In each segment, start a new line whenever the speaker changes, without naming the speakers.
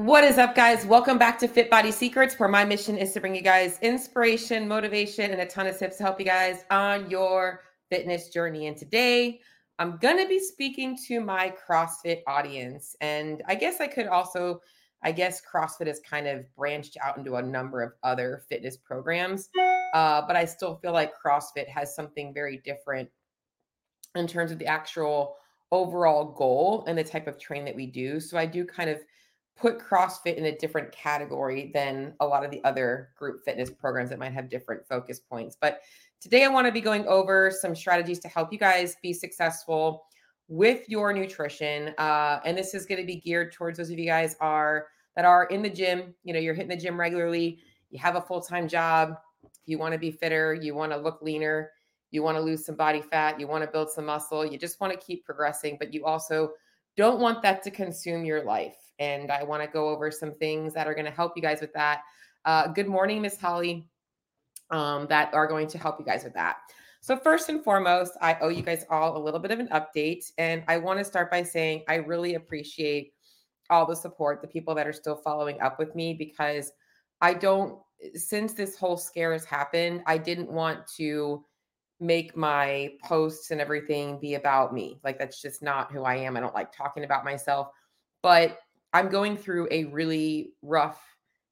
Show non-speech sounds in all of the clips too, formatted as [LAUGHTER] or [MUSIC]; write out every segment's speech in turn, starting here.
What is up, guys? Welcome back to Fit Body Secrets, where my mission is to bring you guys inspiration, motivation, and a ton of tips to help you guys on your fitness journey. And today, I'm going to be speaking to my CrossFit audience. And I guess I could also, I guess CrossFit has kind of branched out into a number of other fitness programs, uh, but I still feel like CrossFit has something very different in terms of the actual overall goal and the type of train that we do. So I do kind of put CrossFit in a different category than a lot of the other group fitness programs that might have different focus points. But today I want to be going over some strategies to help you guys be successful with your nutrition. Uh, and this is going to be geared towards those of you guys are that are in the gym. You know, you're hitting the gym regularly. You have a full time job. You want to be fitter. You want to look leaner. You want to lose some body fat. You want to build some muscle. You just want to keep progressing, but you also don't want that to consume your life and I want to go over some things that are going to help you guys with that. Uh, good morning, Miss Holly, um, that are going to help you guys with that. So, first and foremost, I owe you guys all a little bit of an update. And I want to start by saying I really appreciate all the support, the people that are still following up with me, because I don't, since this whole scare has happened, I didn't want to make my posts and everything be about me. Like, that's just not who I am. I don't like talking about myself. But I'm going through a really rough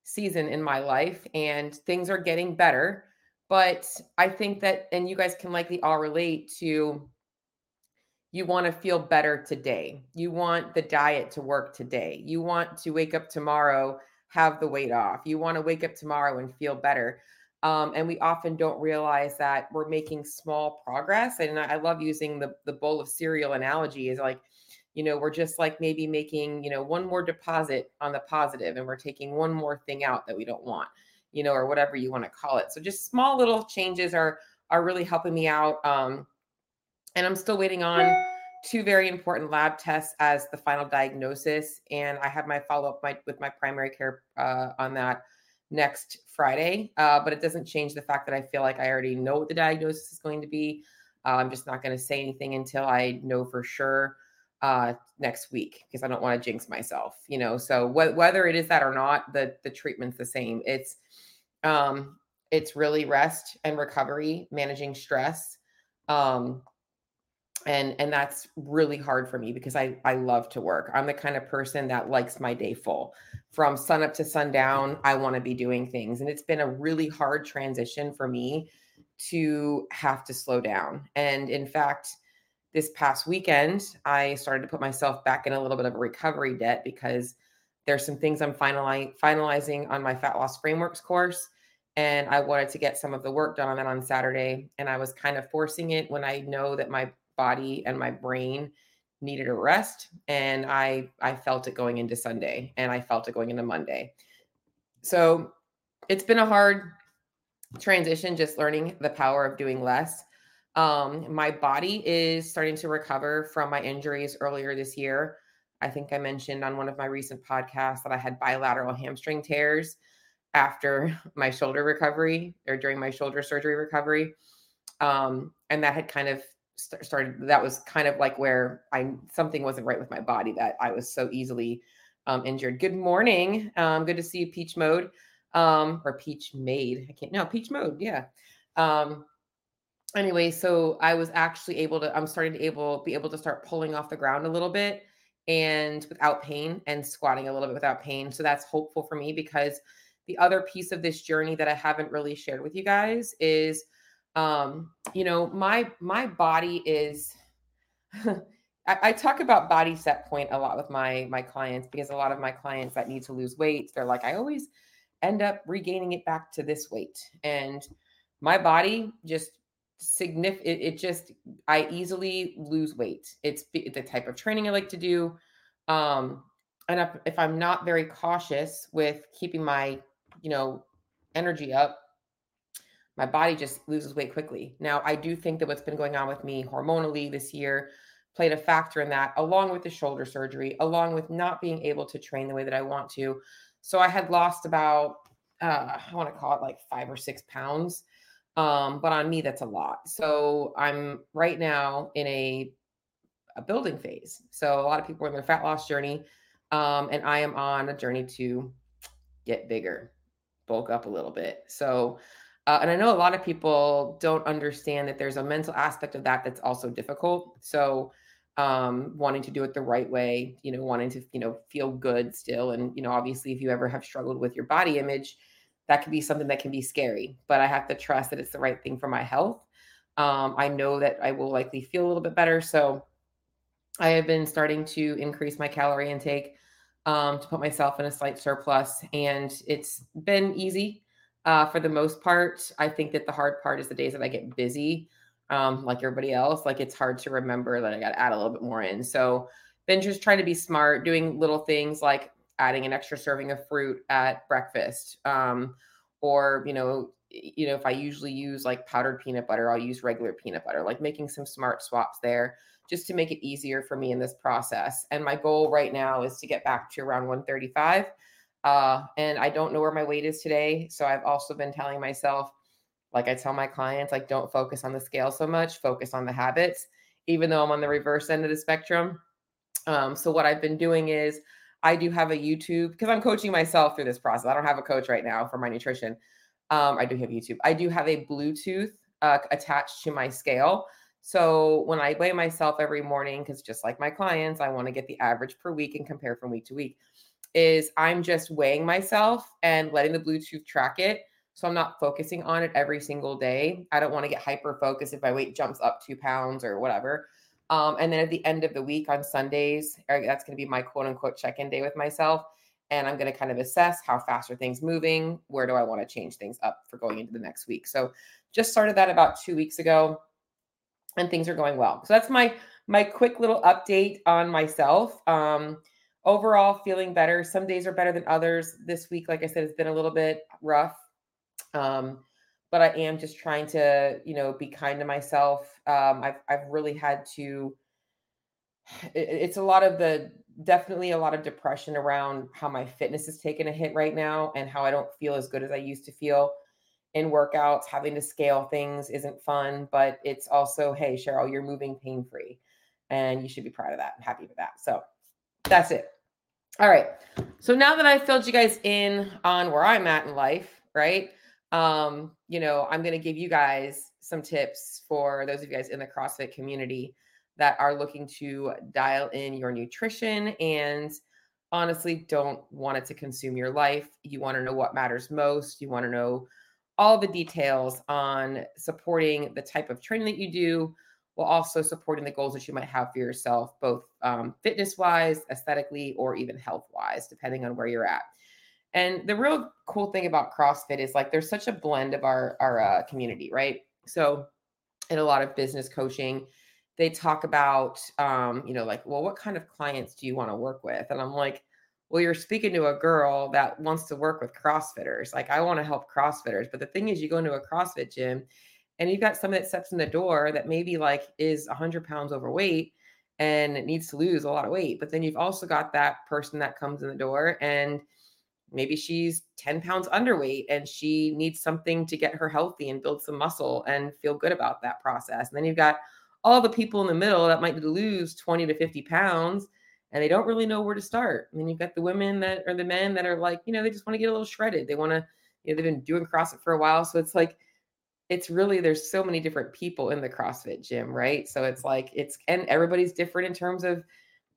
season in my life and things are getting better. But I think that, and you guys can likely all relate to, you want to feel better today. You want the diet to work today. You want to wake up tomorrow, have the weight off. You want to wake up tomorrow and feel better. Um, and we often don't realize that we're making small progress. And I love using the, the bowl of cereal analogy is like, you know we're just like maybe making you know one more deposit on the positive and we're taking one more thing out that we don't want you know or whatever you want to call it. So just small little changes are are really helping me out um and i'm still waiting on two very important lab tests as the final diagnosis and i have my follow-up my, with my primary care uh, on that next friday uh, but it doesn't change the fact that i feel like i already know what the diagnosis is going to be. Uh, i'm just not going to say anything until i know for sure uh next week because I don't want to jinx myself, you know. So wh- whether it is that or not, the the treatment's the same. It's um it's really rest and recovery, managing stress. Um and and that's really hard for me because I I love to work. I'm the kind of person that likes my day full. From sun up to sundown, I want to be doing things and it's been a really hard transition for me to have to slow down. And in fact, this past weekend, I started to put myself back in a little bit of a recovery debt because there's some things I'm finali- finalizing on my fat loss frameworks course. And I wanted to get some of the work done on that on Saturday. And I was kind of forcing it when I know that my body and my brain needed a rest. And I I felt it going into Sunday and I felt it going into Monday. So it's been a hard transition, just learning the power of doing less. Um, my body is starting to recover from my injuries earlier this year. I think I mentioned on one of my recent podcasts that I had bilateral hamstring tears after [LAUGHS] my shoulder recovery or during my shoulder surgery recovery. Um, and that had kind of st- started, that was kind of like where I, something wasn't right with my body that I was so easily um, injured. Good morning. Um, good to see you, Peach Mode um, or Peach Made. I can't, no, Peach Mode. Yeah. Um, anyway, so I was actually able to, I'm starting to able be able to start pulling off the ground a little bit and without pain and squatting a little bit without pain. So that's hopeful for me because the other piece of this journey that I haven't really shared with you guys is um, you know, my my body is [LAUGHS] I, I, talk about body set point a lot with my my clients because a lot of my clients that need to lose weight, they're like, I always end up regaining it back to this weight. And my body just significant it, just i easily lose weight. It's the type of training i like to do um and if, if i'm not very cautious with keeping my you know energy up my body just loses weight quickly. Now i do think that what's been going on with me hormonally this year played a factor in that along with the shoulder surgery along with not being able to train the way that i want to. So i had lost about uh, i want to call it like five or six pounds um, but on me, that's a lot. So I'm right now in a, a building phase. So a lot of people are in their fat loss journey. Um, and I am on a journey to get bigger, bulk up a little bit. So, uh, and I know a lot of people don't understand that there's a mental aspect of that that's also difficult. So, um, wanting to do it the right way, you know, wanting to, you know, feel good still. And, you know, obviously, if you ever have struggled with your body image, that could be something that can be scary, but I have to trust that it's the right thing for my health. Um, I know that I will likely feel a little bit better. So, I have been starting to increase my calorie intake um, to put myself in a slight surplus, and it's been easy uh, for the most part. I think that the hard part is the days that I get busy, um, like everybody else. Like it's hard to remember that I got to add a little bit more in. So, been just trying to be smart, doing little things like adding an extra serving of fruit at breakfast, um, or you know, you know, if I usually use like powdered peanut butter, I'll use regular peanut butter. Like making some smart swaps there just to make it easier for me in this process. And my goal right now is to get back to around 135. Uh, and I don't know where my weight is today. So I've also been telling myself, like I tell my clients, like don't focus on the scale so much, focus on the habits, even though I'm on the reverse end of the spectrum. Um, so what I've been doing is I do have a YouTube because I'm coaching myself through this process. I don't have a coach right now for my nutrition. Um, I do have YouTube. I do have a Bluetooth uh, attached to my scale. So when I weigh myself every morning, because just like my clients, I want to get the average per week and compare from week to week, is I'm just weighing myself and letting the Bluetooth track it. So I'm not focusing on it every single day. I don't want to get hyper focused if my weight jumps up two pounds or whatever. Um, and then at the end of the week on Sundays, that's going to be my quote unquote check in day with myself. And I'm going to kind of assess how fast are things moving? Where do I want to change things up for going into the next week? So just started that about two weeks ago and things are going well. So that's my my quick little update on myself. Um, overall, feeling better. Some days are better than others. This week, like I said, has been a little bit rough. Um, but I am just trying to, you know, be kind to myself. Um, I've I've really had to. [SIGHS] It, it's a lot of the definitely a lot of depression around how my fitness is taking a hit right now and how I don't feel as good as I used to feel in workouts, having to scale things isn't fun, but it's also, hey, Cheryl, you're moving pain free and you should be proud of that and happy with that. So that's it. All right. So now that I filled you guys in on where I'm at in life, right? Um, you know, I'm going to give you guys some tips for those of you guys in the CrossFit community that are looking to dial in your nutrition and honestly don't want it to consume your life. You want to know what matters most. You want to know all the details on supporting the type of training that you do while also supporting the goals that you might have for yourself, both um, fitness wise, aesthetically, or even health wise, depending on where you're at. And the real cool thing about CrossFit is like there's such a blend of our our uh, community, right? So, in a lot of business coaching, they talk about, um, you know, like, well, what kind of clients do you want to work with? And I'm like, well, you're speaking to a girl that wants to work with CrossFitters. Like, I want to help CrossFitters. But the thing is, you go into a CrossFit gym and you've got someone that steps in the door that maybe like is 100 pounds overweight and needs to lose a lot of weight. But then you've also got that person that comes in the door and maybe she's 10 pounds underweight and she needs something to get her healthy and build some muscle and feel good about that process. And then you've got all the people in the middle that might lose 20 to 50 pounds and they don't really know where to start. I mean, you've got the women that are the men that are like, you know, they just want to get a little shredded. They want to, you know, they've been doing CrossFit for a while. So it's like, it's really, there's so many different people in the CrossFit gym, right? So it's like, it's, and everybody's different in terms of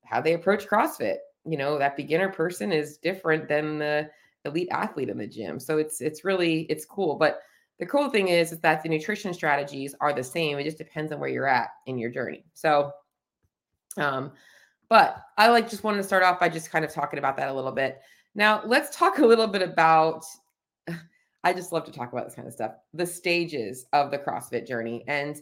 how they approach CrossFit. You know, that beginner person is different than the elite athlete in the gym. So it's, it's really, it's cool. But the cool thing is, is that the nutrition strategies are the same. It just depends on where you're at in your journey. So, um, but I like just wanted to start off by just kind of talking about that a little bit. Now, let's talk a little bit about [SIGHS] I just love to talk about this kind of stuff. The stages of the CrossFit journey and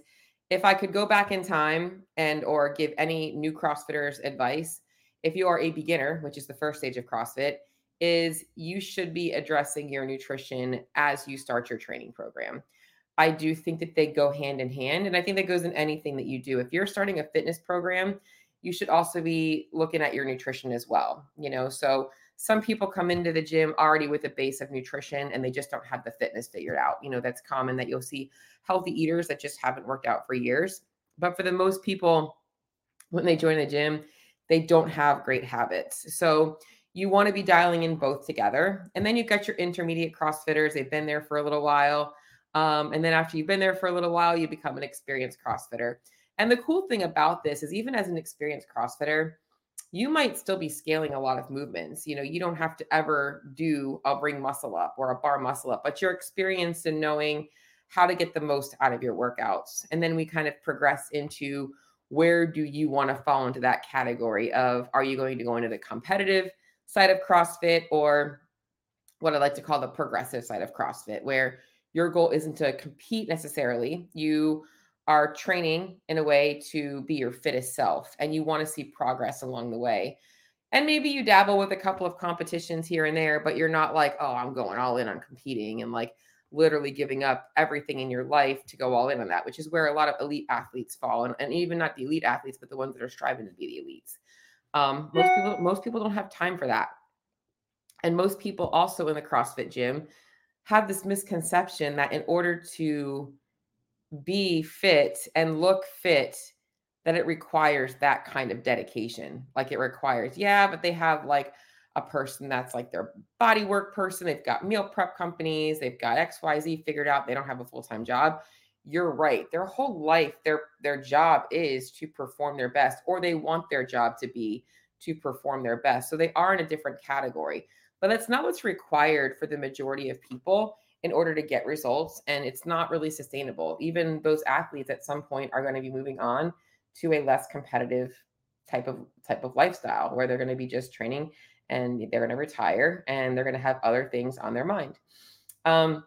if I could go back in time and or give any new CrossFitters advice, if you are a beginner, which is the first stage of CrossFit, is you should be addressing your nutrition as you start your training program. I do think that they go hand in hand and I think that goes in anything that you do. If you're starting a fitness program, you should also be looking at your nutrition as well. You know, so some people come into the gym already with a base of nutrition and they just don't have the fitness figured out. You know, that's common that you'll see healthy eaters that just haven't worked out for years. But for the most people, when they join the gym, they don't have great habits. So you want to be dialing in both together. And then you've got your intermediate CrossFitters. They've been there for a little while. Um, and then after you've been there for a little while, you become an experienced CrossFitter. And the cool thing about this is, even as an experienced CrossFitter, you might still be scaling a lot of movements. You know, you don't have to ever do a ring muscle up or a bar muscle up, but you're experienced in knowing how to get the most out of your workouts. And then we kind of progress into where do you want to fall into that category of are you going to go into the competitive side of CrossFit or what I like to call the progressive side of CrossFit, where your goal isn't to compete necessarily. You are training in a way to be your fittest self and you want to see progress along the way. And maybe you dabble with a couple of competitions here and there, but you're not like, oh, I'm going all in on competing and like literally giving up everything in your life to go all in on that, which is where a lot of elite athletes fall. And, and even not the elite athletes, but the ones that are striving to be the elites. Um, most people, most people don't have time for that. And most people also in the CrossFit gym have this misconception that in order to be fit and look fit, that it requires that kind of dedication. Like it requires, yeah, but they have like a person that's like their body work person. They've got meal prep companies, they've got XYZ figured out. They don't have a full-time job. You're right. Their whole life, their their job is to perform their best, or they want their job to be to perform their best. So they are in a different category. But that's not what's required for the majority of people in order to get results. And it's not really sustainable. Even those athletes at some point are going to be moving on to a less competitive type of type of lifestyle where they're going to be just training and they're going to retire and they're going to have other things on their mind. Um,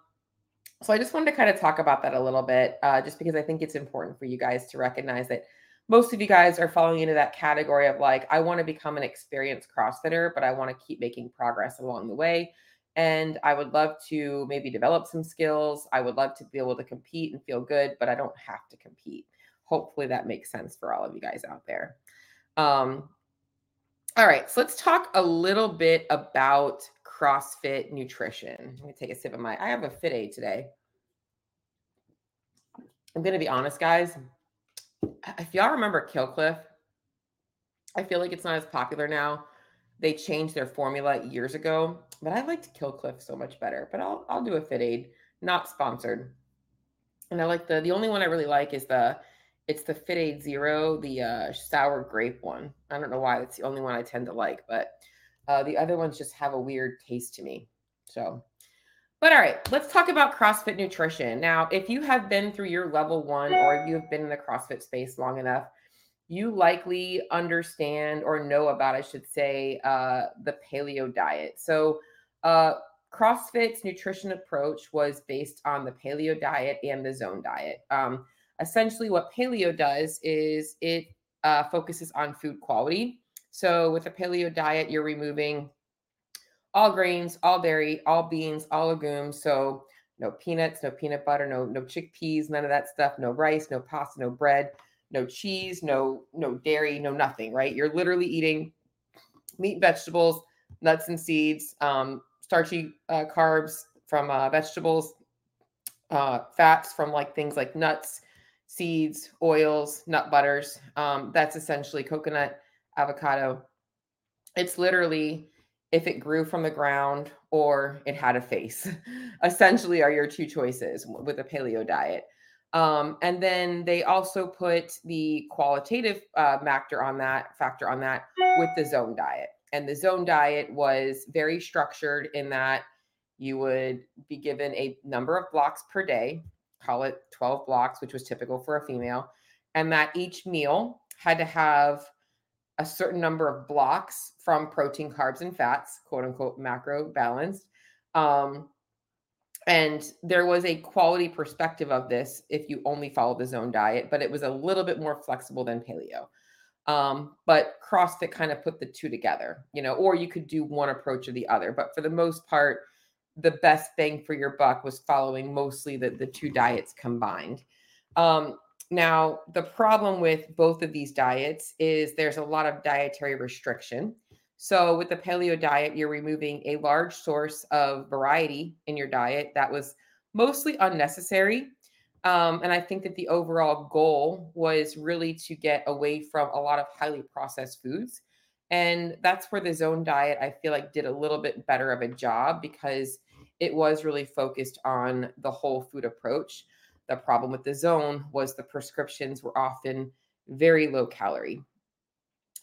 so I just wanted to kind of talk about that a little bit, uh, just because I think it's important for you guys to recognize that most of you guys are falling into that category of like, I want to become an experienced CrossFitter, but I want to keep making progress along the way. And I would love to maybe develop some skills. I would love to be able to compete and feel good, but I don't have to compete. Hopefully that makes sense for all of you guys out there. Um, all right, so let's talk a little bit about CrossFit nutrition. Let me take a sip of my. I have a Fit Aid today. I'm going to be honest, guys if y'all remember Kill Cliff, I feel like it's not as popular now. They changed their formula years ago, but I liked Kill Cliff so much better. But I'll I'll do a Fit Aid, not sponsored. And I like the the only one I really like is the it's the Fit Aid Zero, the uh, sour grape one. I don't know why that's the only one I tend to like, but uh, the other ones just have a weird taste to me. So but all right, let's talk about CrossFit nutrition. Now, if you have been through your level one or if you have been in the CrossFit space long enough, you likely understand or know about, I should say, uh, the paleo diet. So, uh, CrossFit's nutrition approach was based on the paleo diet and the zone diet. Um, essentially, what paleo does is it uh, focuses on food quality. So, with a paleo diet, you're removing all grains, all dairy, all beans, all legumes. So no peanuts, no peanut butter, no no chickpeas, none of that stuff. No rice, no pasta, no bread, no cheese, no no dairy, no nothing. Right? You're literally eating meat, vegetables, nuts and seeds, um, starchy uh, carbs from uh, vegetables, uh, fats from like things like nuts, seeds, oils, nut butters. Um, that's essentially coconut, avocado. It's literally if it grew from the ground or it had a face [LAUGHS] essentially are your two choices with a paleo diet um, and then they also put the qualitative uh, factor on that factor on that with the zone diet and the zone diet was very structured in that you would be given a number of blocks per day call it 12 blocks which was typical for a female and that each meal had to have a certain number of blocks from protein, carbs, and fats, quote unquote, macro balanced. Um, and there was a quality perspective of this if you only follow the zone diet, but it was a little bit more flexible than paleo. Um, but CrossFit kind of put the two together, you know, or you could do one approach or the other. But for the most part, the best bang for your buck was following mostly the, the two diets combined. Um, now, the problem with both of these diets is there's a lot of dietary restriction. So, with the paleo diet, you're removing a large source of variety in your diet that was mostly unnecessary. Um, and I think that the overall goal was really to get away from a lot of highly processed foods. And that's where the zone diet, I feel like, did a little bit better of a job because it was really focused on the whole food approach. The problem with the zone was the prescriptions were often very low calorie.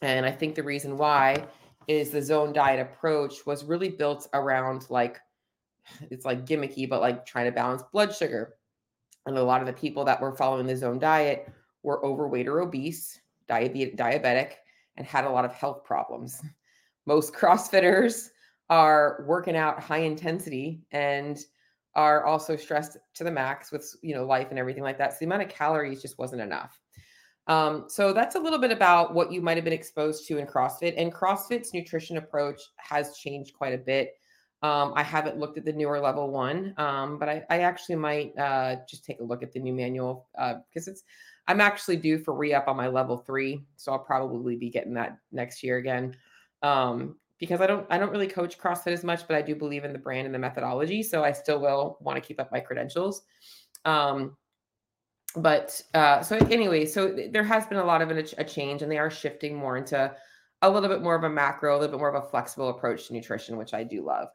And I think the reason why is the zone diet approach was really built around like it's like gimmicky, but like trying to balance blood sugar. And a lot of the people that were following the zone diet were overweight or obese, diabetic, diabetic, and had a lot of health problems. [LAUGHS] Most CrossFitters are working out high intensity and are also stressed to the max with you know life and everything like that. So the amount of calories just wasn't enough. Um, so that's a little bit about what you might have been exposed to in CrossFit. And CrossFit's nutrition approach has changed quite a bit. Um, I haven't looked at the newer level one, um, but I, I, actually might uh, just take a look at the new manual because uh, it's I'm actually due for re up on my level three, so I'll probably be getting that next year again. Um, because I don't I don't really coach CrossFit as much, but I do believe in the brand and the methodology, so I still will want to keep up my credentials. Um, but uh, so anyway, so there has been a lot of a, a change, and they are shifting more into a little bit more of a macro, a little bit more of a flexible approach to nutrition, which I do love.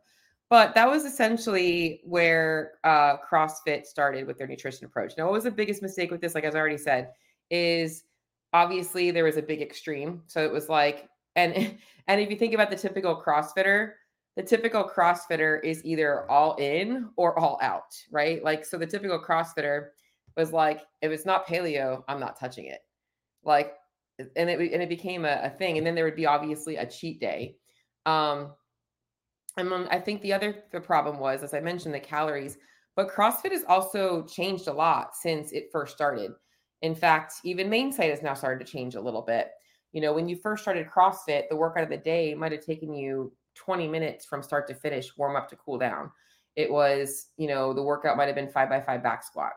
But that was essentially where uh, CrossFit started with their nutrition approach. Now, what was the biggest mistake with this? Like as I already said, is obviously there was a big extreme. So it was like, and [LAUGHS] and if you think about the typical CrossFitter, the typical CrossFitter is either all in or all out, right? Like so, the typical CrossFitter was like, if it's not paleo, I'm not touching it. Like, and it and it became a, a thing. And then there would be obviously a cheat day. Um, and I think the other the problem was, as I mentioned, the calories. But CrossFit has also changed a lot since it first started. In fact, even main site has now started to change a little bit. You know, when you first started CrossFit, the workout of the day might have taken you 20 minutes from start to finish, warm up to cool down. It was, you know, the workout might have been five by five back squat,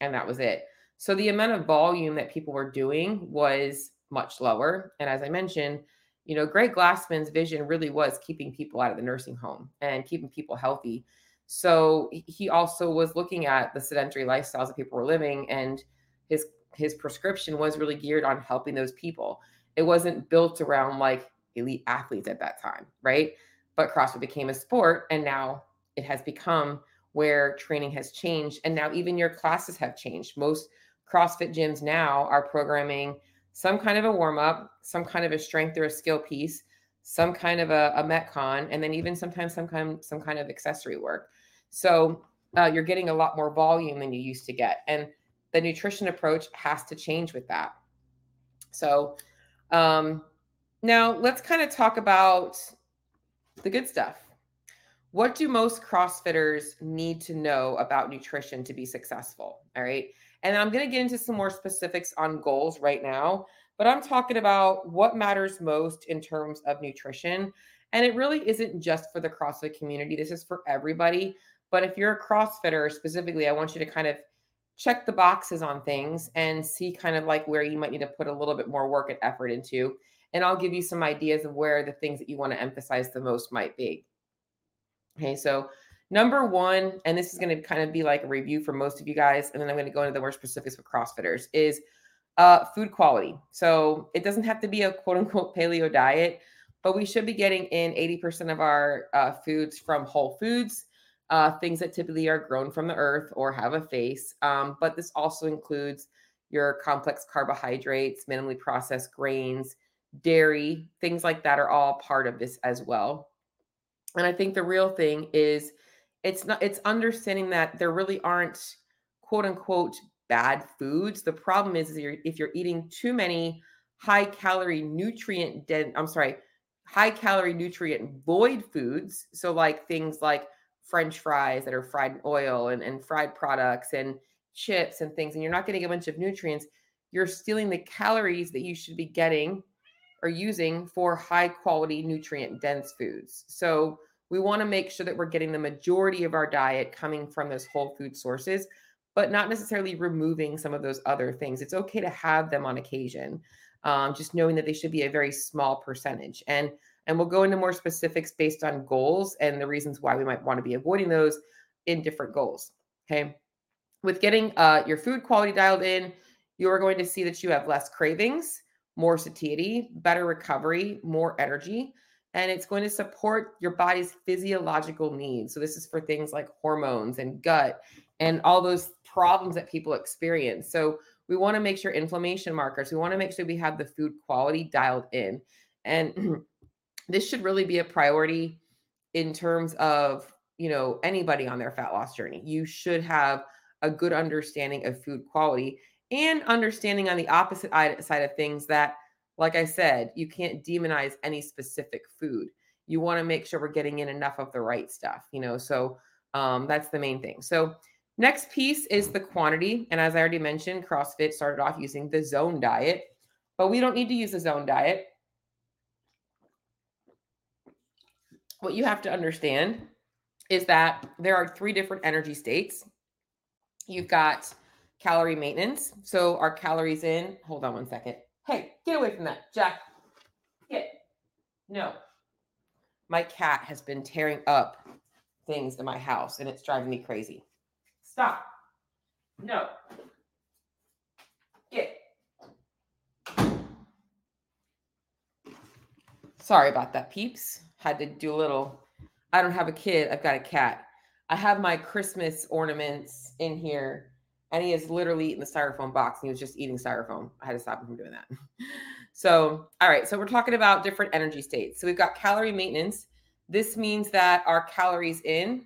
and that was it. So the amount of volume that people were doing was much lower. And as I mentioned, you know, Greg Glassman's vision really was keeping people out of the nursing home and keeping people healthy. So he also was looking at the sedentary lifestyles that people were living, and his his prescription was really geared on helping those people. It wasn't built around like elite athletes at that time, right? But CrossFit became a sport, and now it has become where training has changed, and now even your classes have changed. Most CrossFit gyms now are programming some kind of a warm up, some kind of a strength or a skill piece, some kind of a, a metcon, and then even sometimes some kind some kind of accessory work. So uh, you're getting a lot more volume than you used to get, and the nutrition approach has to change with that. So um, now let's kind of talk about the good stuff. What do most CrossFitters need to know about nutrition to be successful? All right. And I'm going to get into some more specifics on goals right now, but I'm talking about what matters most in terms of nutrition. And it really isn't just for the CrossFit community, this is for everybody. But if you're a CrossFitter specifically, I want you to kind of check the boxes on things and see kind of like where you might need to put a little bit more work and effort into. And I'll give you some ideas of where the things that you want to emphasize the most might be. Okay, so Number one, and this is going to kind of be like a review for most of you guys, and then I'm going to go into the more specifics for CrossFitters, is uh, food quality. So it doesn't have to be a quote unquote paleo diet, but we should be getting in 80% of our uh, foods from whole foods, uh, things that typically are grown from the earth or have a face. Um, but this also includes your complex carbohydrates, minimally processed grains, dairy, things like that are all part of this as well. And I think the real thing is it's not it's understanding that there really aren't quote unquote bad foods. The problem is, is you're, if you're eating too many high calorie nutrient dense i'm sorry high calorie nutrient void foods so like things like french fries that are fried in oil and, and fried products and chips and things and you're not getting a bunch of nutrients you're stealing the calories that you should be getting or using for high quality nutrient dense foods. So we want to make sure that we're getting the majority of our diet coming from those whole food sources, but not necessarily removing some of those other things. It's okay to have them on occasion, um, just knowing that they should be a very small percentage. And and we'll go into more specifics based on goals and the reasons why we might want to be avoiding those in different goals. Okay. With getting uh, your food quality dialed in, you are going to see that you have less cravings, more satiety, better recovery, more energy, and it's going to support your body's physiological needs. So, this is for things like hormones and gut and all those problems that people experience. So, we want to make sure inflammation markers, we want to make sure we have the food quality dialed in. And [CLEARS THROAT] this should really be a priority in terms of, you know, anybody on their fat loss journey. You should have a good understanding of food quality and understanding on the opposite side of things that like I said, you can't demonize any specific food. You want to make sure we're getting in enough of the right stuff, you know. So um, that's the main thing. So next piece is the quantity. And as I already mentioned, CrossFit started off using the zone diet, but we don't need to use the zone diet. What you have to understand is that there are three different energy states. You've got calorie maintenance. So our calories in, hold on one second. Hey, get away from that, Jack. Get. No. My cat has been tearing up things in my house and it's driving me crazy. Stop. No. Get. Sorry about that, peeps. Had to do a little. I don't have a kid, I've got a cat. I have my Christmas ornaments in here and he is literally eating the styrofoam box and he was just eating styrofoam. I had to stop him from doing that. [LAUGHS] so, all right. So, we're talking about different energy states. So, we've got calorie maintenance. This means that our calories in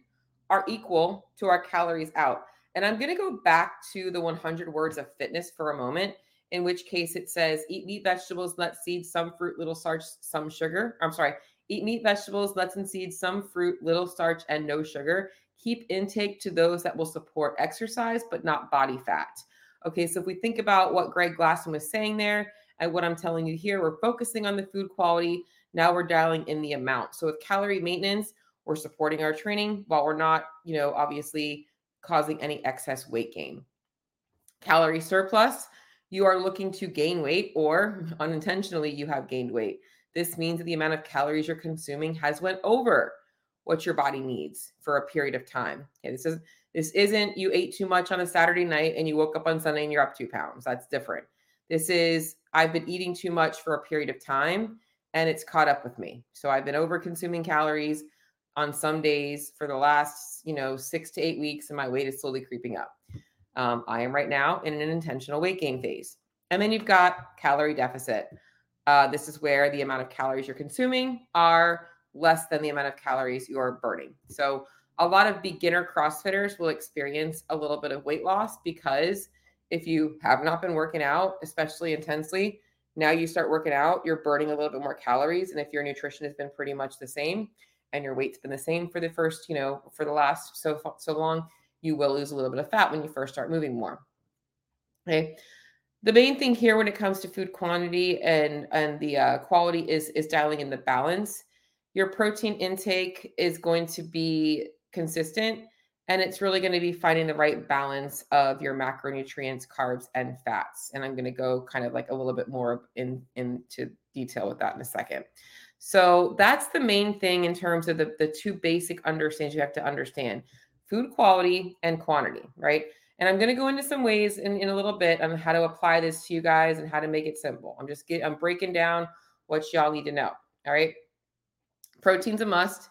are equal to our calories out. And I'm going to go back to the 100 words of fitness for a moment, in which case it says eat meat, vegetables, nuts, seeds, some fruit, little starch, some sugar. I'm sorry, eat meat, vegetables, nuts, and seeds, some fruit, little starch, and no sugar keep intake to those that will support exercise, but not body fat. Okay, so if we think about what Greg Glassman was saying there and what I'm telling you here, we're focusing on the food quality. Now we're dialing in the amount. So with calorie maintenance, we're supporting our training while we're not, you know, obviously causing any excess weight gain. Calorie surplus, you are looking to gain weight or unintentionally you have gained weight. This means that the amount of calories you're consuming has went over what your body needs for a period of time. Okay, this is this isn't you ate too much on a Saturday night and you woke up on Sunday and you're up two pounds. That's different. This is I've been eating too much for a period of time and it's caught up with me. So I've been over consuming calories on some days for the last, you know, six to eight weeks, and my weight is slowly creeping up. Um, I am right now in an intentional weight gain phase. And then you've got calorie deficit. Uh, this is where the amount of calories you're consuming are less than the amount of calories you're burning. So a lot of beginner CrossFitters will experience a little bit of weight loss because if you have not been working out, especially intensely, now you start working out, you're burning a little bit more calories. And if your nutrition has been pretty much the same and your weight's been the same for the first, you know, for the last so so long, you will lose a little bit of fat when you first start moving more. Okay. The main thing here when it comes to food quantity and and the uh, quality is is dialing in the balance your protein intake is going to be consistent and it's really going to be finding the right balance of your macronutrients carbs and fats and i'm going to go kind of like a little bit more in into detail with that in a second. So that's the main thing in terms of the, the two basic understandings you have to understand food quality and quantity right? And i'm going to go into some ways in, in a little bit on how to apply this to you guys and how to make it simple. I'm just get i'm breaking down what y'all need to know all right Protein's a must.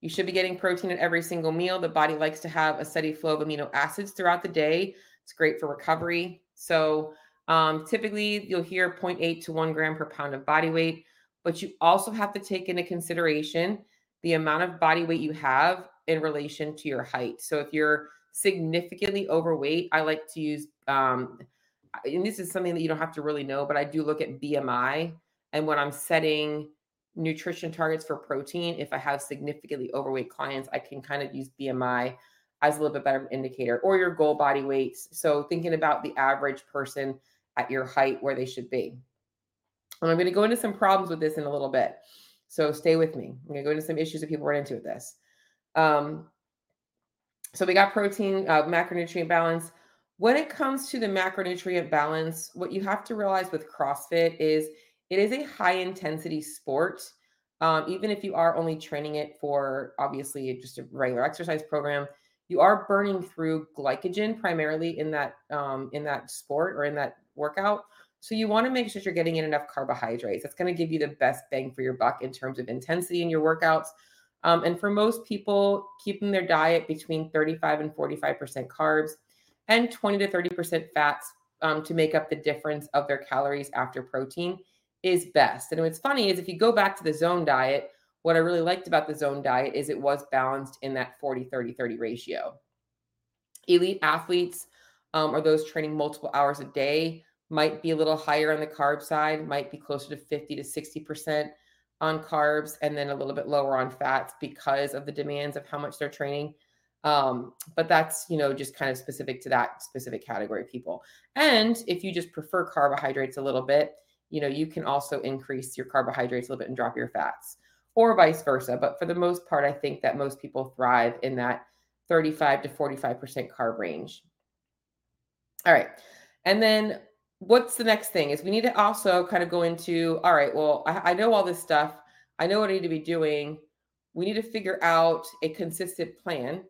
You should be getting protein at every single meal. The body likes to have a steady flow of amino acids throughout the day. It's great for recovery. So, um, typically, you'll hear 0.8 to 1 gram per pound of body weight, but you also have to take into consideration the amount of body weight you have in relation to your height. So, if you're significantly overweight, I like to use, um, and this is something that you don't have to really know, but I do look at BMI. And when I'm setting nutrition targets for protein, if I have significantly overweight clients, I can kind of use BMI as a little bit better indicator or your goal body weights. So thinking about the average person at your height where they should be. And I'm going to go into some problems with this in a little bit. So stay with me. I'm going to go into some issues that people run into with this. Um, so we got protein, uh, macronutrient balance. When it comes to the macronutrient balance, what you have to realize with CrossFit is it is a high intensity sport. Um, even if you are only training it for obviously just a regular exercise program, you are burning through glycogen primarily in that um, in that sport or in that workout. So you want to make sure you're getting in enough carbohydrates. That's going to give you the best bang for your buck in terms of intensity in your workouts. Um, and for most people, keeping their diet between 35 and 45% carbs and 20 to 30% fats um, to make up the difference of their calories after protein is best. And what's funny is if you go back to the zone diet, what I really liked about the zone diet is it was balanced in that 40 30 30 ratio. Elite athletes um, or those training multiple hours a day might be a little higher on the carb side, might be closer to 50 to 60% on carbs, and then a little bit lower on fats because of the demands of how much they're training. Um, but that's, you know, just kind of specific to that specific category of people. And if you just prefer carbohydrates a little bit, you know, you can also increase your carbohydrates a little bit and drop your fats or vice versa. But for the most part, I think that most people thrive in that 35 to 45% carb range. All right. And then what's the next thing is we need to also kind of go into all right, well, I, I know all this stuff. I know what I need to be doing. We need to figure out a consistent plan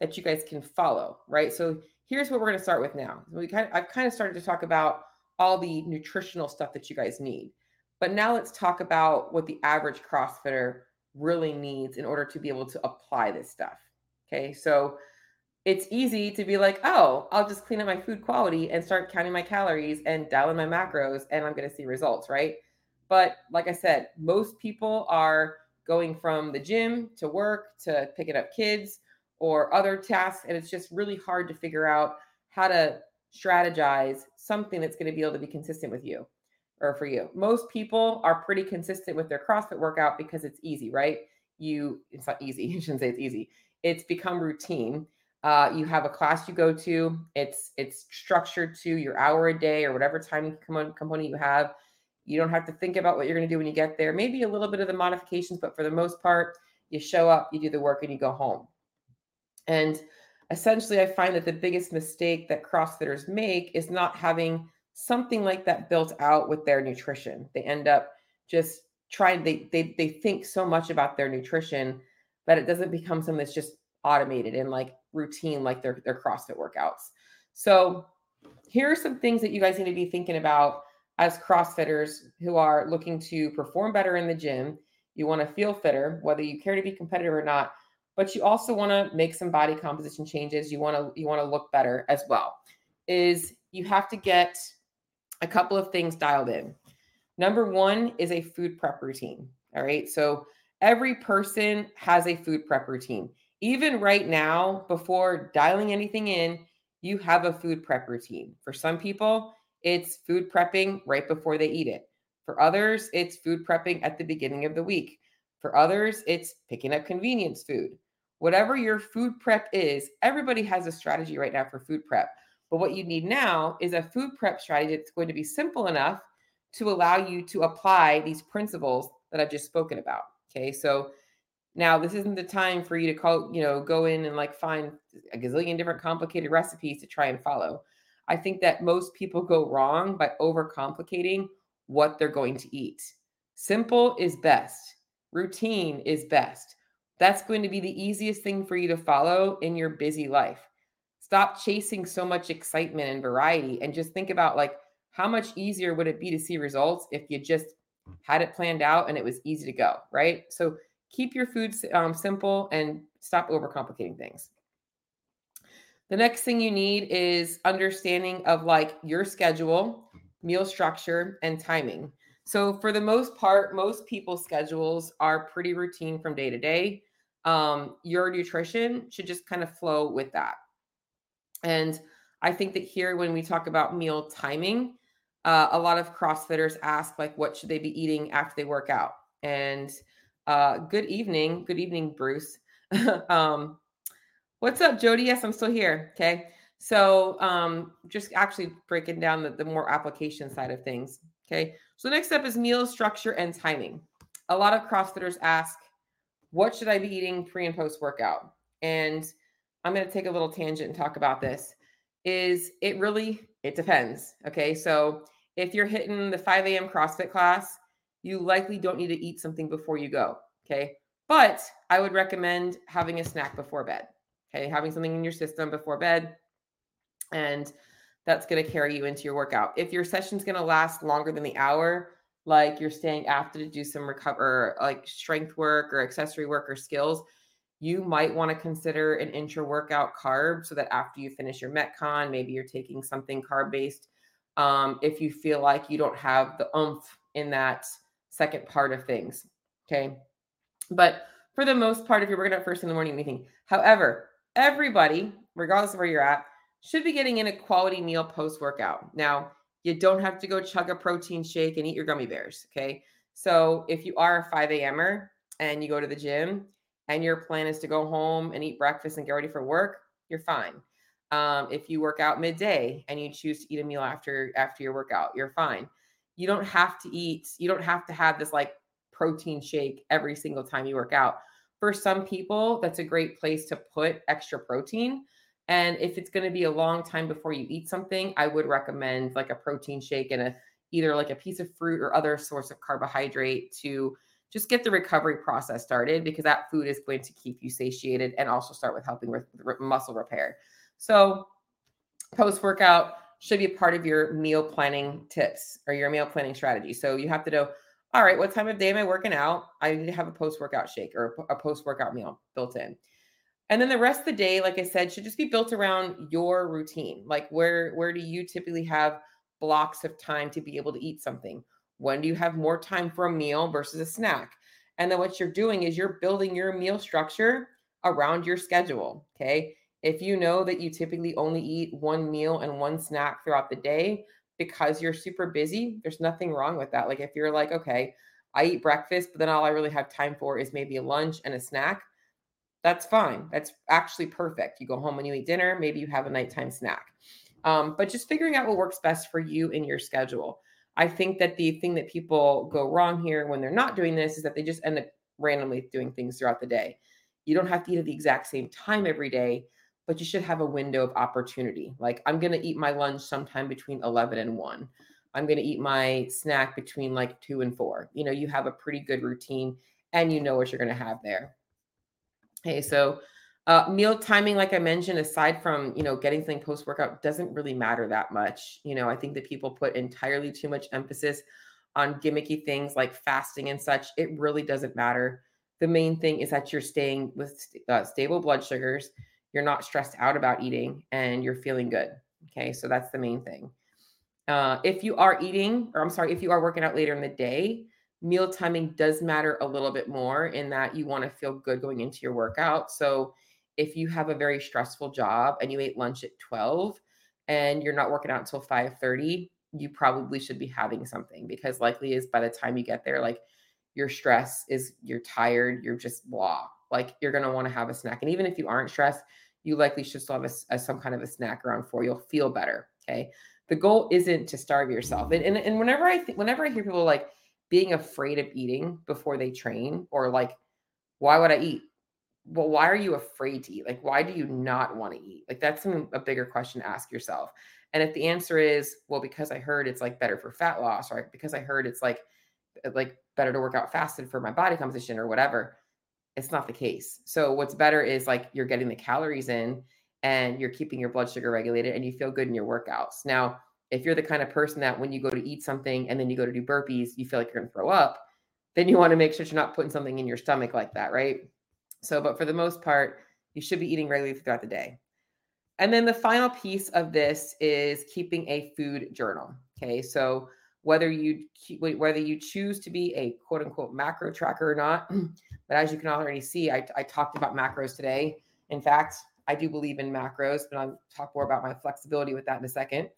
that you guys can follow, right? So here's what we're going to start with now. We kind of I've kind of started to talk about all the nutritional stuff that you guys need. But now let's talk about what the average CrossFitter really needs in order to be able to apply this stuff. Okay. So it's easy to be like, oh, I'll just clean up my food quality and start counting my calories and dial in my macros and I'm going to see results, right? But like I said, most people are going from the gym to work to picking up kids or other tasks. And it's just really hard to figure out how to strategize something that's going to be able to be consistent with you or for you. Most people are pretty consistent with their CrossFit workout because it's easy, right? You, it's not easy. [LAUGHS] You shouldn't say it's easy. It's become routine. Uh, you have a class you go to. It's it's structured to your hour a day or whatever time component you have. You don't have to think about what you're going to do when you get there. Maybe a little bit of the modifications, but for the most part, you show up, you do the work, and you go home. And essentially, I find that the biggest mistake that CrossFitters make is not having something like that built out with their nutrition. They end up just trying, they they they think so much about their nutrition that it doesn't become something that's just automated and like routine like their, their CrossFit workouts. So here are some things that you guys need to be thinking about as CrossFitters who are looking to perform better in the gym. You want to feel fitter, whether you care to be competitive or not but you also want to make some body composition changes. You want to you want to look better as well. Is you have to get a couple of things dialed in. Number 1 is a food prep routine. All right? So every person has a food prep routine. Even right now before dialing anything in, you have a food prep routine. For some people, it's food prepping right before they eat it. For others, it's food prepping at the beginning of the week. For others, it's picking up convenience food whatever your food prep is, everybody has a strategy right now for food prep. But what you need now is a food prep strategy that's going to be simple enough to allow you to apply these principles that I've just spoken about. Okay. So now this isn't the time for you to call, you know, go in and like find a gazillion different complicated recipes to try and follow. I think that most people go wrong by overcomplicating what they're going to eat. Simple is best. Routine is best. That's going to be the easiest thing for you to follow in your busy life. Stop chasing so much excitement and variety and just think about like how much easier would it be to see results if you just had it planned out and it was easy to go, right? So keep your food um, simple and stop overcomplicating things. The next thing you need is understanding of like your schedule, meal structure, and timing. So, for the most part, most people's schedules are pretty routine from day to day. Um, your nutrition should just kind of flow with that. And I think that here, when we talk about meal timing, uh, a lot of CrossFitters ask, like, what should they be eating after they work out? And uh, good evening. Good evening, Bruce. [LAUGHS] um, what's up, Jody? Yes, I'm still here. Okay. So um, just actually breaking down the, the more application side of things. Okay. So the next up is meal structure and timing. A lot of CrossFitters ask, what should I be eating pre and post workout? And I'm going to take a little tangent and talk about this. Is it really, it depends. Okay. So if you're hitting the 5 a.m. CrossFit class, you likely don't need to eat something before you go. Okay. But I would recommend having a snack before bed. Okay. Having something in your system before bed. And that's going to carry you into your workout. If your session's going to last longer than the hour, like you're staying after to do some recover, like strength work or accessory work or skills, you might want to consider an intra workout carb so that after you finish your Metcon, maybe you're taking something carb based. Um, if you feel like you don't have the oomph in that second part of things. Okay. But for the most part, if you're working out first in the morning, anything. However, everybody, regardless of where you're at, should be getting in a quality meal post workout. Now, you don't have to go chug a protein shake and eat your gummy bears. Okay. So if you are a 5 a.m.er and you go to the gym and your plan is to go home and eat breakfast and get ready for work, you're fine. Um, if you work out midday and you choose to eat a meal after after your workout, you're fine. You don't have to eat, you don't have to have this like protein shake every single time you work out. For some people, that's a great place to put extra protein. And if it's going to be a long time before you eat something, I would recommend like a protein shake and a either like a piece of fruit or other source of carbohydrate to just get the recovery process started because that food is going to keep you satiated and also start with helping with muscle repair. So, post workout should be a part of your meal planning tips or your meal planning strategy. So, you have to know all right, what time of day am I working out? I need to have a post workout shake or a post workout meal built in. And then the rest of the day, like I said, should just be built around your routine. Like where where do you typically have blocks of time to be able to eat something? When do you have more time for a meal versus a snack? And then what you're doing is you're building your meal structure around your schedule. Okay. If you know that you typically only eat one meal and one snack throughout the day, because you're super busy, there's nothing wrong with that. Like if you're like, okay, I eat breakfast, but then all I really have time for is maybe a lunch and a snack, that's fine. That's actually perfect. You go home and you eat dinner, maybe you have a nighttime snack. Um, but just figuring out what works best for you in your schedule. I think that the thing that people go wrong here when they're not doing this is that they just end up randomly doing things throughout the day. You don't have to eat at the exact same time every day, but you should have a window of opportunity. Like I'm going to eat my lunch sometime between 11 and 1. I'm going to eat my snack between like 2 and 4. You know, you have a pretty good routine and you know what you're going to have there. Okay, so uh, meal timing, like I mentioned, aside from you know getting something post workout, doesn't really matter that much. You know, I think that people put entirely too much emphasis on gimmicky things like fasting and such. It really doesn't matter. The main thing is that you're staying with uh, stable blood sugars you're not stressed out about eating and you're feeling good. Okay, so that's the main thing. Uh, if you are eating, or I'm sorry, if you are working out later in the day, meal timing does matter a little bit more in that you want to feel good going into your workout. So if you have a very stressful job and you ate lunch at 12 and you're not working out until 5:30, you probably should be having something because likely is by the time you get there, like your stress is you're tired, you're just blah. Like you're gonna want to have a snack. And even if you aren't stressed, you likely should still have a, a, some kind of a snack around for. You'll feel better. Okay. The goal isn't to starve yourself. And, and, and whenever I th- whenever I hear people like being afraid of eating before they train, or like, why would I eat? Well, why are you afraid to eat? Like, why do you not want to eat? Like, that's a bigger question to ask yourself. And if the answer is, well, because I heard it's like better for fat loss, or because I heard it's like uh, like better to work out fasted for my body composition or whatever, it's not the case. So what's better is like you're getting the calories in and you're keeping your blood sugar regulated and you feel good in your workouts. Now, if you're the kind of person that when you go to eat something and then you go to do burpees, you feel like you're going to throw up, then you want to make sure you're not putting something in your stomach like that, right? So, but for the most part, you should be eating regularly throughout the day. And then the final piece of this is keeping a food journal. Okay. So, whether you whether you choose to be a quote unquote macro tracker or not. [CLEARS THROAT] But as you can already see, I, I talked about macros today. In fact, I do believe in macros, but I'll talk more about my flexibility with that in a second.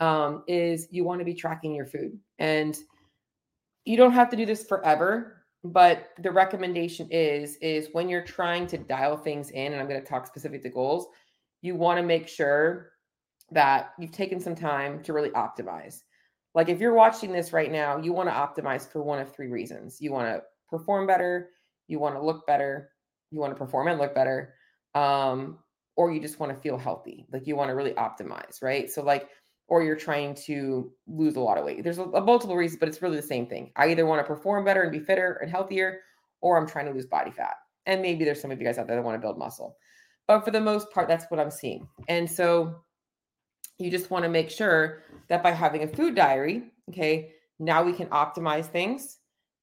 Um, is you want to be tracking your food, and you don't have to do this forever. But the recommendation is is when you're trying to dial things in, and I'm going to talk specific to goals. You want to make sure that you've taken some time to really optimize. Like if you're watching this right now, you want to optimize for one of three reasons. You want to perform better, you want to look better, you want to perform and look better, um, or you just want to feel healthy. Like you want to really optimize, right? So like, or you're trying to lose a lot of weight. There's a, a multiple reasons, but it's really the same thing. I either want to perform better and be fitter and healthier, or I'm trying to lose body fat. And maybe there's some of you guys out there that want to build muscle. But for the most part, that's what I'm seeing. And so you just want to make sure that by having a food diary, okay, now we can optimize things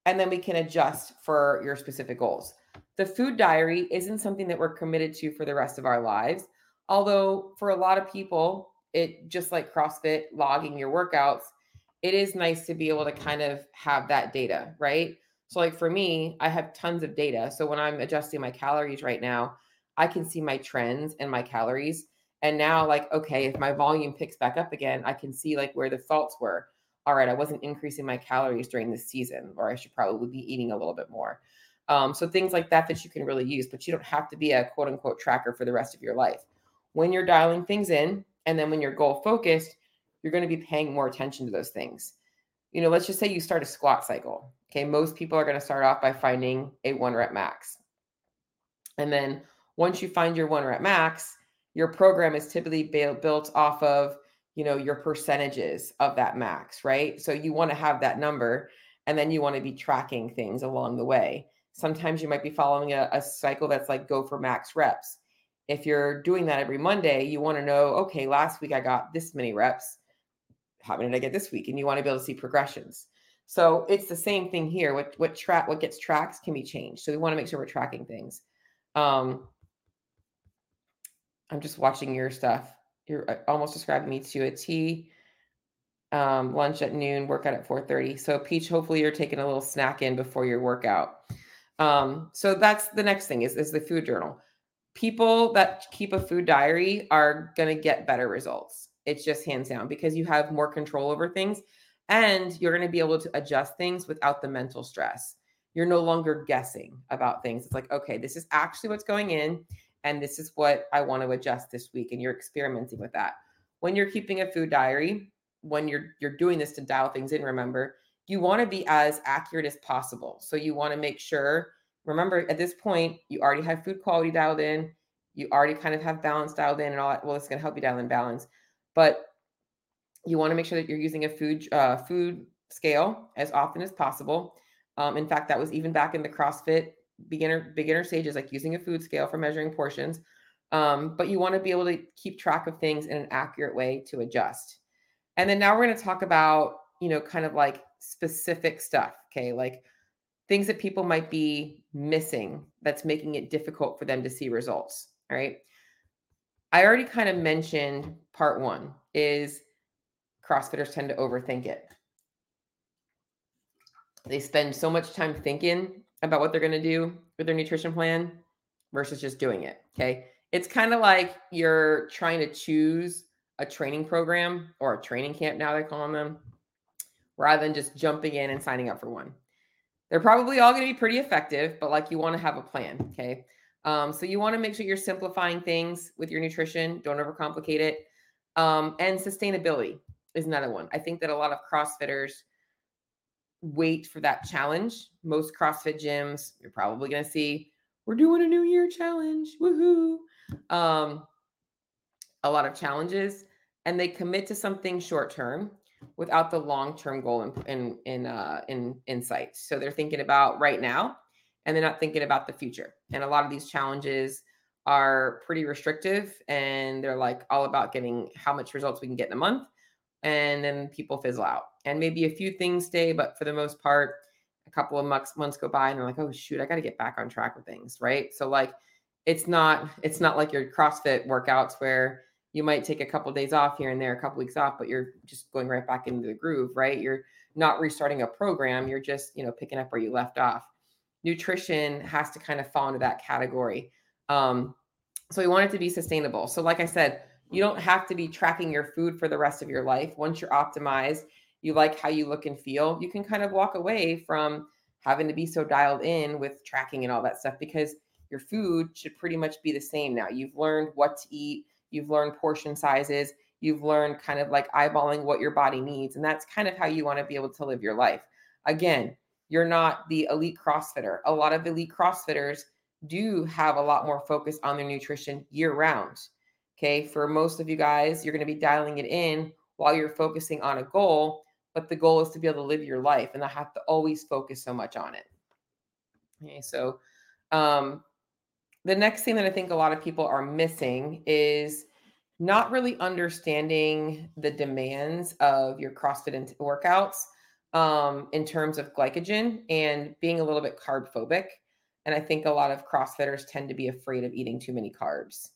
and then we can adjust for your specific goals. The food diary isn't something that we're committed to for the rest of our lives. Although, for a lot of people, it just like CrossFit logging your workouts, it is nice to be able to kind of have that data, right? So, like for me, I have tons of data. So, when I'm adjusting my calories right now, I can see my trends and my calories. And now, like, okay, if my volume picks back up again, I can see like where the faults were. All right, I wasn't increasing my calories during this season, or I should probably be eating a little bit more. Um, so things like that that you can really use, but you don't have to be a quote unquote tracker for the rest of your life. When you're dialing things in, and then when you're goal focused, you're going to be paying more attention to those things. You know, let's just say you start a squat cycle. Okay, most people are going to start off by finding a one rep max. And then once you find your one rep max, your program is typically built off of, you know, your percentages of that max, right? So you want to have that number and then you want to be tracking things along the way. Sometimes you might be following a, a cycle that's like go for max reps. If you're doing that every Monday, you want to know, okay, last week I got this many reps. How many did I get this week? And you want to be able to see progressions. So it's the same thing here. What what track what gets tracked can be changed. So we want to make sure we're tracking things. Um, I'm just watching your stuff. You're uh, almost describing me to a T. Um, lunch at noon, workout at 4:30. So Peach, hopefully you're taking a little snack in before your workout. Um, so that's the next thing is, is the food journal. People that keep a food diary are going to get better results. It's just hands down because you have more control over things and you're going to be able to adjust things without the mental stress. You're no longer guessing about things. It's like, okay, this is actually what's going in and this is what I want to adjust this week and you're experimenting with that. When you're keeping a food diary, when you're you're doing this to dial things in, remember, you want to be as accurate as possible. So you want to make sure, remember, at this point, you already have food quality dialed in, you already kind of have balance dialed in, and all that. Well, it's going to help you dial in balance, but you want to make sure that you're using a food uh, food scale as often as possible. Um, in fact, that was even back in the CrossFit beginner beginner stages, like using a food scale for measuring portions. Um, but you want to be able to keep track of things in an accurate way to adjust. And then now we're going to talk about, you know, kind of like specific stuff. Okay. Like things that people might be missing that's making it difficult for them to see results. All right. I already kind of mentioned part one is CrossFitters tend to overthink it. They spend so much time thinking about what they're going to do with their nutrition plan versus just doing it. Okay. It's kind of like you're trying to choose a training program or a training camp now they're calling them rather than just jumping in and signing up for one. They're probably all going to be pretty effective, but like you want to have a plan. Okay. Um, so you want to make sure you're simplifying things with your nutrition. Don't overcomplicate it. Um, and sustainability is another one. I think that a lot of CrossFitters wait for that challenge. Most CrossFit gyms, you're probably going to see, we're doing a new year challenge. Woohoo. Um, a lot of challenges and they commit to something short term without the long-term goal in in in uh, in in sight. So they're thinking about right now, and they're not thinking about the future. And a lot of these challenges are pretty restrictive, and they're like all about getting how much results we can get in a month, and then people fizzle out. And maybe a few things stay, but for the most part, a couple of months months go by, and they're like, oh shoot, I got to get back on track with things, right? So like, it's not it's not like your CrossFit workouts where you might take a couple of days off here and there, a couple weeks off, but you're just going right back into the groove, right? You're not restarting a program. You're just, you know, picking up where you left off. Nutrition has to kind of fall into that category. Um, so we want it to be sustainable. So, like I said, you don't have to be tracking your food for the rest of your life. Once you're optimized, you like how you look and feel, you can kind of walk away from having to be so dialed in with tracking and all that stuff because your food should pretty much be the same now. You've learned what to eat You've learned portion sizes. You've learned kind of like eyeballing what your body needs. And that's kind of how you want to be able to live your life. Again, you're not the elite CrossFitter. A lot of elite CrossFitters do have a lot more focus on their nutrition year round. Okay. For most of you guys, you're going to be dialing it in while you're focusing on a goal, but the goal is to be able to live your life and not have to always focus so much on it. Okay. So, um, the next thing that I think a lot of people are missing is not really understanding the demands of your CrossFit workouts um, in terms of glycogen and being a little bit carb phobic. And I think a lot of CrossFitters tend to be afraid of eating too many carbs.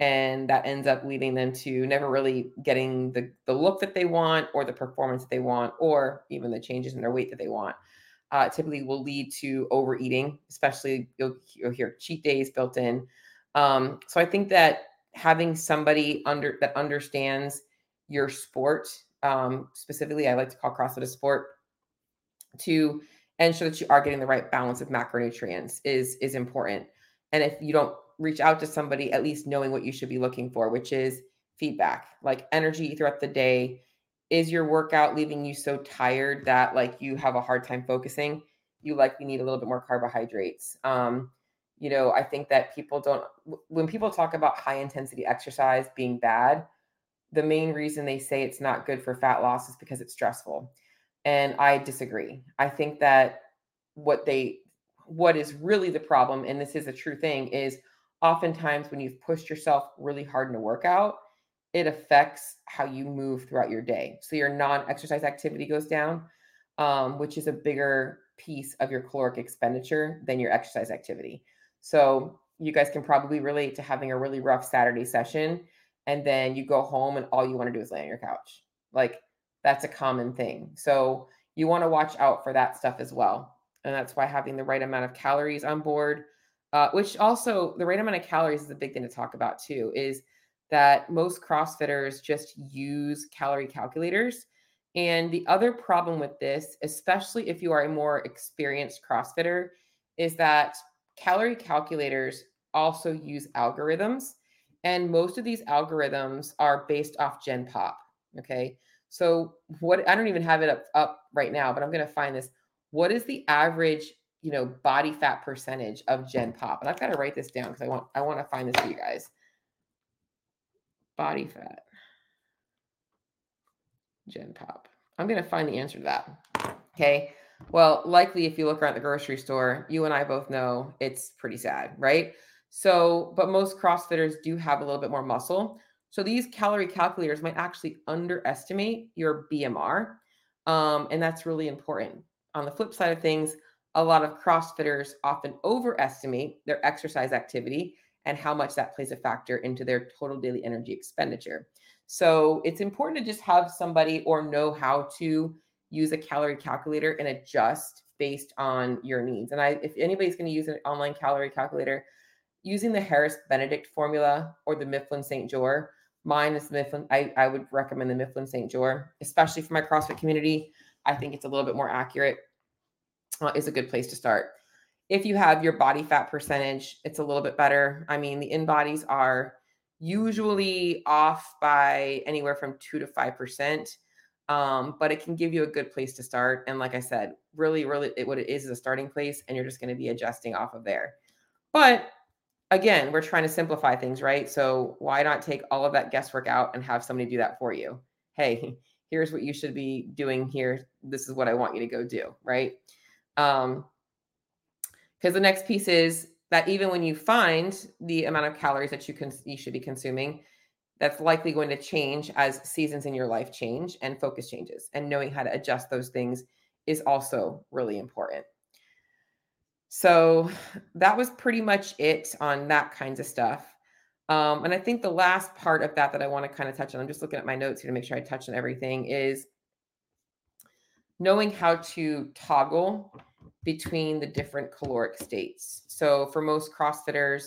And that ends up leading them to never really getting the, the look that they want or the performance that they want or even the changes in their weight that they want. Uh, typically will lead to overeating, especially you'll, you'll hear cheat days built in. Um, so I think that having somebody under that understands your sport, um, specifically, I like to call CrossFit a sport, to ensure that you are getting the right balance of macronutrients is is important. And if you don't reach out to somebody, at least knowing what you should be looking for, which is feedback, like energy throughout the day. Is your workout leaving you so tired that like you have a hard time focusing? You likely need a little bit more carbohydrates. Um, you know, I think that people don't, when people talk about high intensity exercise being bad, the main reason they say it's not good for fat loss is because it's stressful. And I disagree. I think that what they, what is really the problem, and this is a true thing, is oftentimes when you've pushed yourself really hard in a workout, it affects how you move throughout your day. So your non exercise activity goes down, um, which is a bigger piece of your caloric expenditure than your exercise activity. So you guys can probably relate to having a really rough Saturday session and then you go home and all you want to do is lay on your couch. Like that's a common thing. So you want to watch out for that stuff as well. And that's why having the right amount of calories on board, uh, which also the right amount of calories is a big thing to talk about too, is that most CrossFitters just use calorie calculators. And the other problem with this, especially if you are a more experienced CrossFitter, is that calorie calculators also use algorithms, and most of these algorithms are based off Gen Pop. Okay. So what I don't even have it up, up right now, but I'm going to find this. What is the average, you know, body fat percentage of Gen Pop? And I've got to write this down because I want I want to find this for you guys. Body fat. Gen Pop. I'm going to find the answer to that. Okay. Well, likely if you look around the grocery store, you and I both know it's pretty sad, right? So, but most CrossFitters do have a little bit more muscle. So these calorie calculators might actually underestimate your BMR. Um, and that's really important. On the flip side of things, a lot of CrossFitters often overestimate their exercise activity and how much that plays a factor into their total daily energy expenditure. So it's important to just have somebody or know how to use a calorie calculator and adjust based on your needs. And I, if anybody's going to use an online calorie calculator, using the Harris Benedict formula or the Mifflin St. Jeor, mine is the Mifflin. I, I would recommend the Mifflin St. Jeor, especially for my CrossFit community. I think it's a little bit more accurate. Uh, is a good place to start. If you have your body fat percentage, it's a little bit better. I mean, the InBodies are usually off by anywhere from two to five percent um, but it can give you a good place to start. And like I said, really, really, it, what it is is a starting place, and you're just going to be adjusting off of there. But again, we're trying to simplify things, right? So why not take all of that guesswork out and have somebody do that for you? Hey, [LAUGHS] here's what you should be doing here. This is what I want you to go do, right? Um, because the next piece is that even when you find the amount of calories that you can you should be consuming, that's likely going to change as seasons in your life change and focus changes. And knowing how to adjust those things is also really important. So that was pretty much it on that kinds of stuff. Um, and I think the last part of that that I want to kind of touch on, I'm just looking at my notes here to make sure I touch on everything, is knowing how to toggle between the different caloric states. So for most CrossFitters,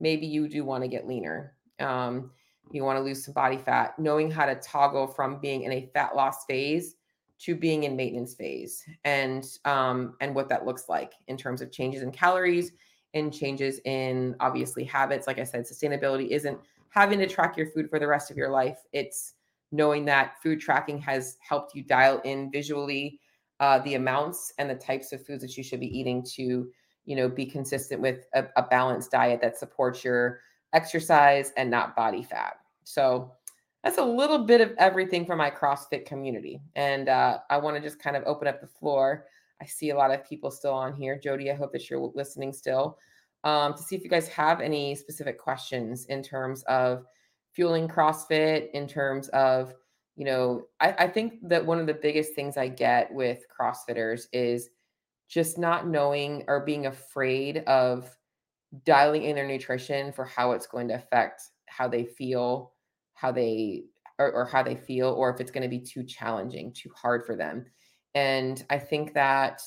maybe you do want to get leaner. Um, you want to lose some body fat, knowing how to toggle from being in a fat loss phase to being in maintenance phase and um, and what that looks like in terms of changes in calories and changes in obviously habits like i said sustainability isn't having to track your food for the rest of your life it's knowing that food tracking has helped you dial in visually uh, the amounts and the types of foods that you should be eating to you know be consistent with a, a balanced diet that supports your exercise and not body fat so that's a little bit of everything for my CrossFit community. And uh, I want to just kind of open up the floor. I see a lot of people still on here. Jody, I hope that you're listening still um, to see if you guys have any specific questions in terms of fueling CrossFit in terms of, you know, I, I think that one of the biggest things I get with CrossFitters is just not knowing or being afraid of dialing in their nutrition for how it's going to affect how they feel, how they or, or how they feel, or if it's going to be too challenging, too hard for them. And I think that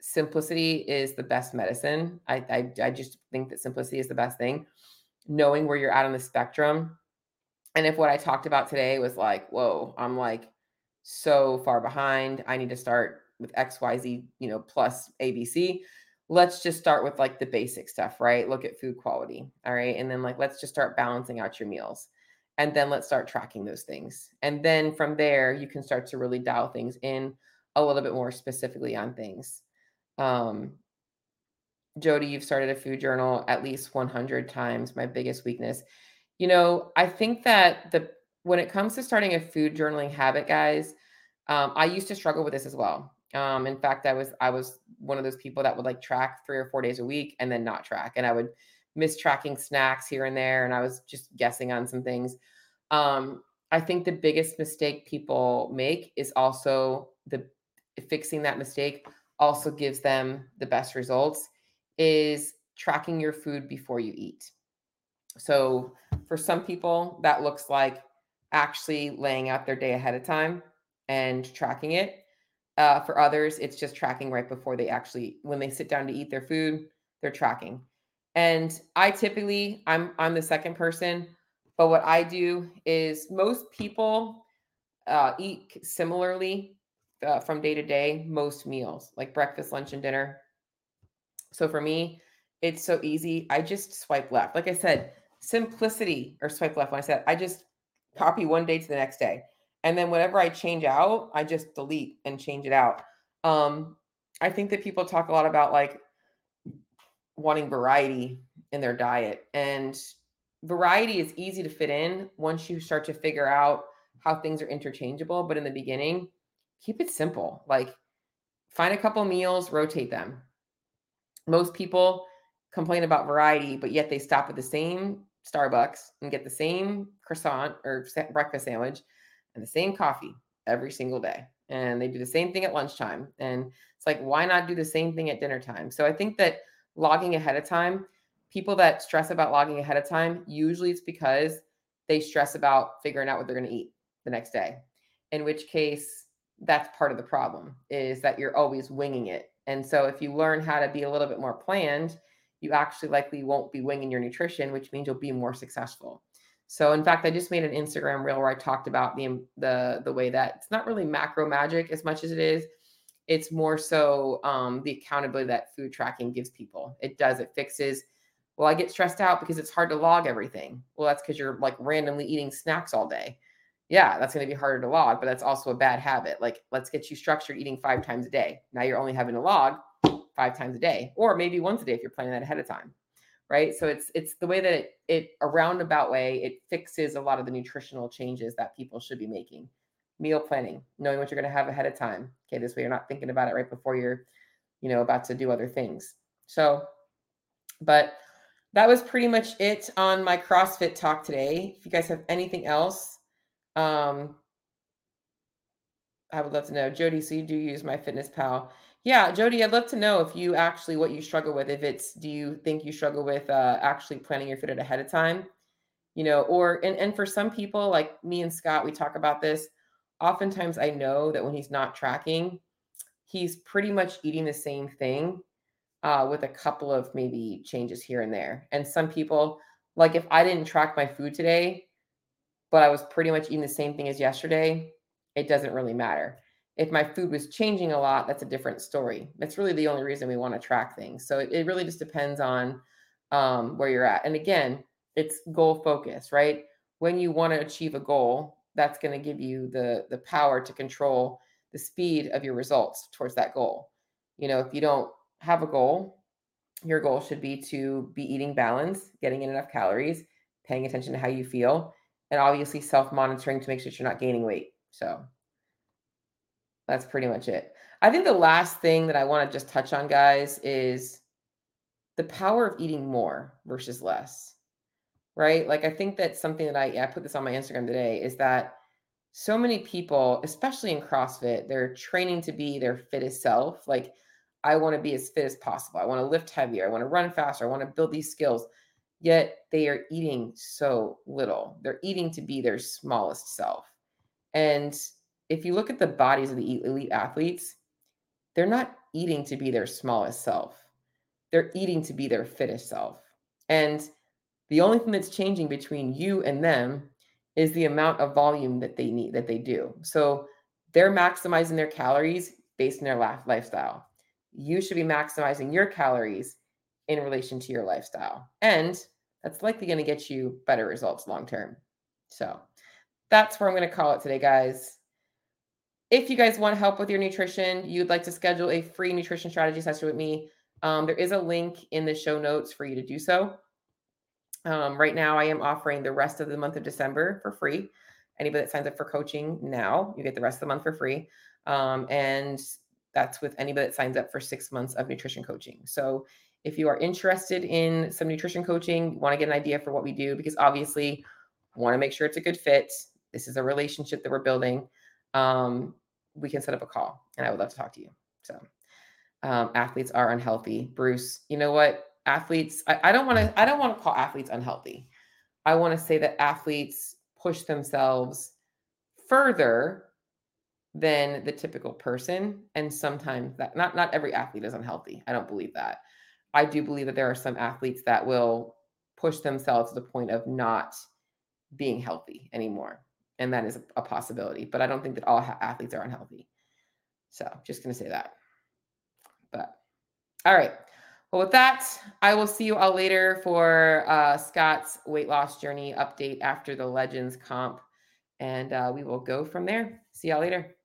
simplicity is the best medicine. I, I, I just think that simplicity is the best thing. Knowing where you're at on the spectrum. And if what I talked about today was like, whoa, I'm like so far behind. I need to start with XYZ, you know, plus ABC. Let's just start with like the basic stuff, right? Look at food quality. All right. And then like let's just start balancing out your meals. And then let's start tracking those things. And then from there, you can start to really dial things in a little bit more specifically on things. Um, Jody, you've started a food journal at least 100 times. My biggest weakness. You know, I think that the when it comes to starting a food journaling habit, guys, um, I used to struggle with this as well. Um, in fact, I was I was one of those people that would like track three or four days a week and then not track, and I would miss tracking snacks here and there, and I was just guessing on some things. Um, I think the biggest mistake people make is also the fixing that mistake also gives them the best results is tracking your food before you eat. So for some people, that looks like actually laying out their day ahead of time and tracking it. Uh, for others, it's just tracking right before they actually, when they sit down to eat their food, they're tracking. And I typically, I'm I'm the second person, but what I do is most people uh, eat similarly uh, from day to day, most meals, like breakfast, lunch, and dinner. So for me, it's so easy. I just swipe left. Like I said, simplicity or swipe left. When I said, I just copy one day to the next day. And then whatever I change out, I just delete and change it out. Um, I think that people talk a lot about like wanting variety in their diet. And variety is easy to fit in once you start to figure out how things are interchangeable. But in the beginning, keep it simple. Like find a couple meals, rotate them. Most people complain about variety, but yet they stop at the same Starbucks and get the same croissant or breakfast sandwich and the same coffee every single day. And they do the same thing at lunchtime. And it's like, why not do the same thing at dinner time? So I think that logging ahead of time, people that stress about logging ahead of time, usually it's because they stress about figuring out what they're going to eat the next day. In which case, that's part of the problem is that you're always winging it. And so if you learn how to be a little bit more planned, you actually likely won't be winging your nutrition, which means you'll be more successful. So in fact, I just made an Instagram reel where I talked about the the the way that it's not really macro magic as much as it is. It's more so um, the accountability that food tracking gives people. It does. It fixes. Well, I get stressed out because it's hard to log everything. Well, that's because you're like randomly eating snacks all day yeah, that's going to be harder to log, but that's also a bad habit. Like, let's get you structured eating five times a day. Now you're only having to log five times a day, or maybe once a day if you're planning that ahead of time. Right. So it's it's the way that it, it a roundabout way, it fixes a lot of the nutritional changes that people should be making. Meal planning, knowing what you're going to have ahead of time. Okay, this way you're not thinking about it right before you're, you know, about to do other things. So, but that was pretty much it on my CrossFit talk today. If you guys have anything else, um, I would love to know, Jody. So you do use MyFitnessPal? Yeah, Jody. I'd love to know if you actually what you struggle with. If it's, do you think you struggle with uh, actually planning your fit ahead of time? You know, or and and for some people like me and Scott, we talk about this. Oftentimes, I know that when he's not tracking, he's pretty much eating the same thing uh, with a couple of maybe changes here and there. And some people, like if I didn't track my food today, but I was pretty much eating the same thing as yesterday, it doesn't really matter. If my food was changing a lot, that's a different story. That's really the only reason we want to track things. So it, it really just depends on um, where you're at. And again, it's goal focus, right? When you want to achieve a goal, that's going to give you the the power to control the speed of your results towards that goal. You know, if you don't have a goal, your goal should be to be eating balance, getting in enough calories, paying attention to how you feel, and obviously self monitoring to make sure you're not gaining weight. So that's pretty much it. I think the last thing that I want to just touch on, guys, is the power of eating more versus less. right? Like I think that something that I I put this on my Instagram today is that so many people, especially in CrossFit, they're training to be their fittest self. Like I want to be as fit as possible. I want to lift heavier. I want to run faster. I want to build these skills. Yet they are eating so little. They're eating to be their smallest self. And if you look at the bodies of the elite athletes, they're not eating to be their smallest self. They're eating to be their fittest self. And the only thing that's changing between you and them is the amount of volume that they need, that they do. So they're maximizing their calories based on their lifestyle. You should be maximizing your calories in relation to your lifestyle. And that's likely going to get you better results long term. So that's where I'm going to call it today, guys. If you guys want help with your nutrition, you'd like to schedule a free nutrition strategy session with me, um, there is a link in the show notes for you to do so. Um, right now, I am offering the rest of the month of December for free. Anybody that signs up for coaching now, you get the rest of the month for free. Um, and that's with anybody that signs up for six months of nutrition coaching. So if you are interested in some nutrition coaching, you want to get an idea for what we do, because obviously, want to make sure it's a good fit. This is a relationship that we're building. Um, we can set up a call, and I would love to talk to you. So, um, athletes are unhealthy. Bruce, you know what? Athletes, I, don't want to. I don't want to call athletes unhealthy. I want to say that athletes push themselves further than the typical person, and sometimes that not not every athlete is unhealthy. I don't believe that. I do believe that there are some athletes that will push themselves to the point of not being healthy anymore. And that is a possibility. But I don't think that all athletes are unhealthy. So just going to say that. But all right. Well, with that, I will see you all later for uh, Scott's weight loss journey update after the Legends comp. And uh, we will go from there. See y'all later.